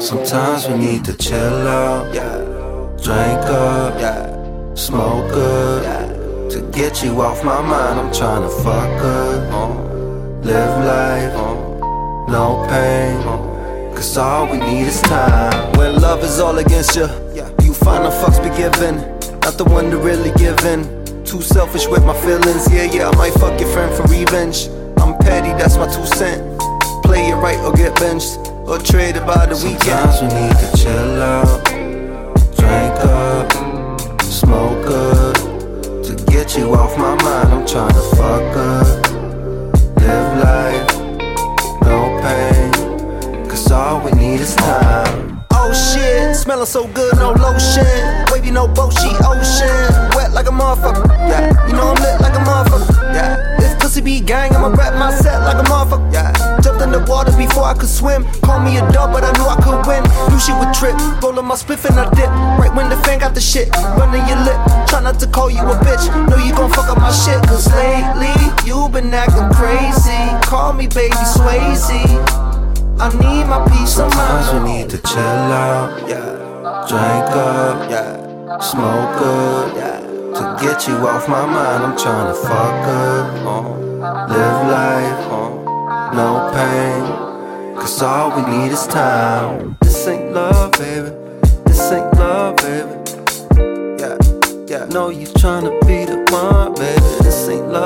Sometimes we need to chill out, yeah. Drink up, yeah. Smoke good, yeah. To get you off my mind, I'm trying to fuck good. Uh, live life, uh, no pain. Uh, Cause all we need is time. When love is all against you, the fucks be given. Not the one to really give in. Too selfish with my feelings, yeah, yeah. I might fuck your friend for revenge. I'm petty, that's my two cent. Play it right or get benched or traded by the weekend. Sometimes we need to chill out, drink up, smoke up To get you off my mind, I'm trying to fuck up, Live life, no pain. Cause all we need is time. Smelling so good, no lotion. Wavy, no bullshit, ocean. Wet like a motherfucker, yeah. You know I'm lit like a motherfucker, yeah. If pussy be gang, I'ma rap my set like a motherfucker, yeah. Jumped in the water before I could swim. Call me a dog, but I knew I could win. Knew she would trip, rolling my spliff and I dip. Right when the fan got the shit, running your lip. Try not to call you a bitch, know you gon' fuck up my shit. Cause lately, you been acting crazy. Call me baby Swayze. I need my peace of mind. Sometimes we need to chill out, yeah. Drink up, yeah. Smoke up, yeah. To get you off my mind, I'm trying to fuck up. Uh, live life, uh, no pain. Cause all we need is time. This ain't love, baby. This ain't love, baby. Yeah, yeah. Know you trying to be the one, baby. This ain't love,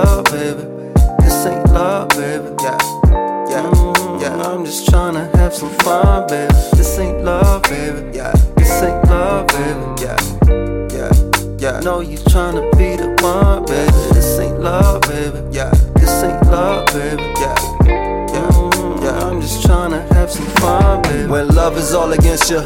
have some fun, baby. This ain't love, baby. Yeah, this ain't love, baby. Yeah, yeah, yeah. Know you trying to be the one, baby. This ain't love, baby. Yeah, this ain't love, baby. Yeah, yeah, yeah. I'm just trying to have some fun, baby. When love is all against you,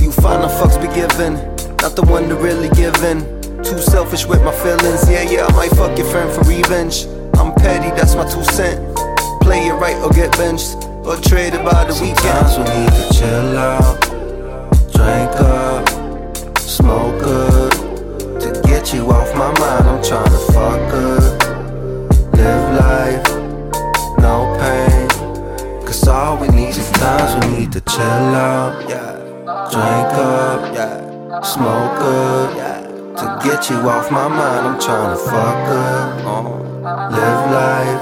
you find the fucks be given. Not the one to really give in. Too selfish with my feelings. Yeah, yeah. I might fuck your friend for revenge. I'm petty, that's my two cent. Play it right or get benched or traded by the weekend. Sometimes we need to chill out, drink up, smoke good. To get you off my mind, I'm trying to fuck good. Live life, no pain. Cause all we need is times we need to chill out. Drink up. Smoke good. To get you off my mind, I'm trying to fuck. Uh, live life,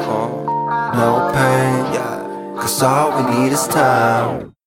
Cause all we need is time.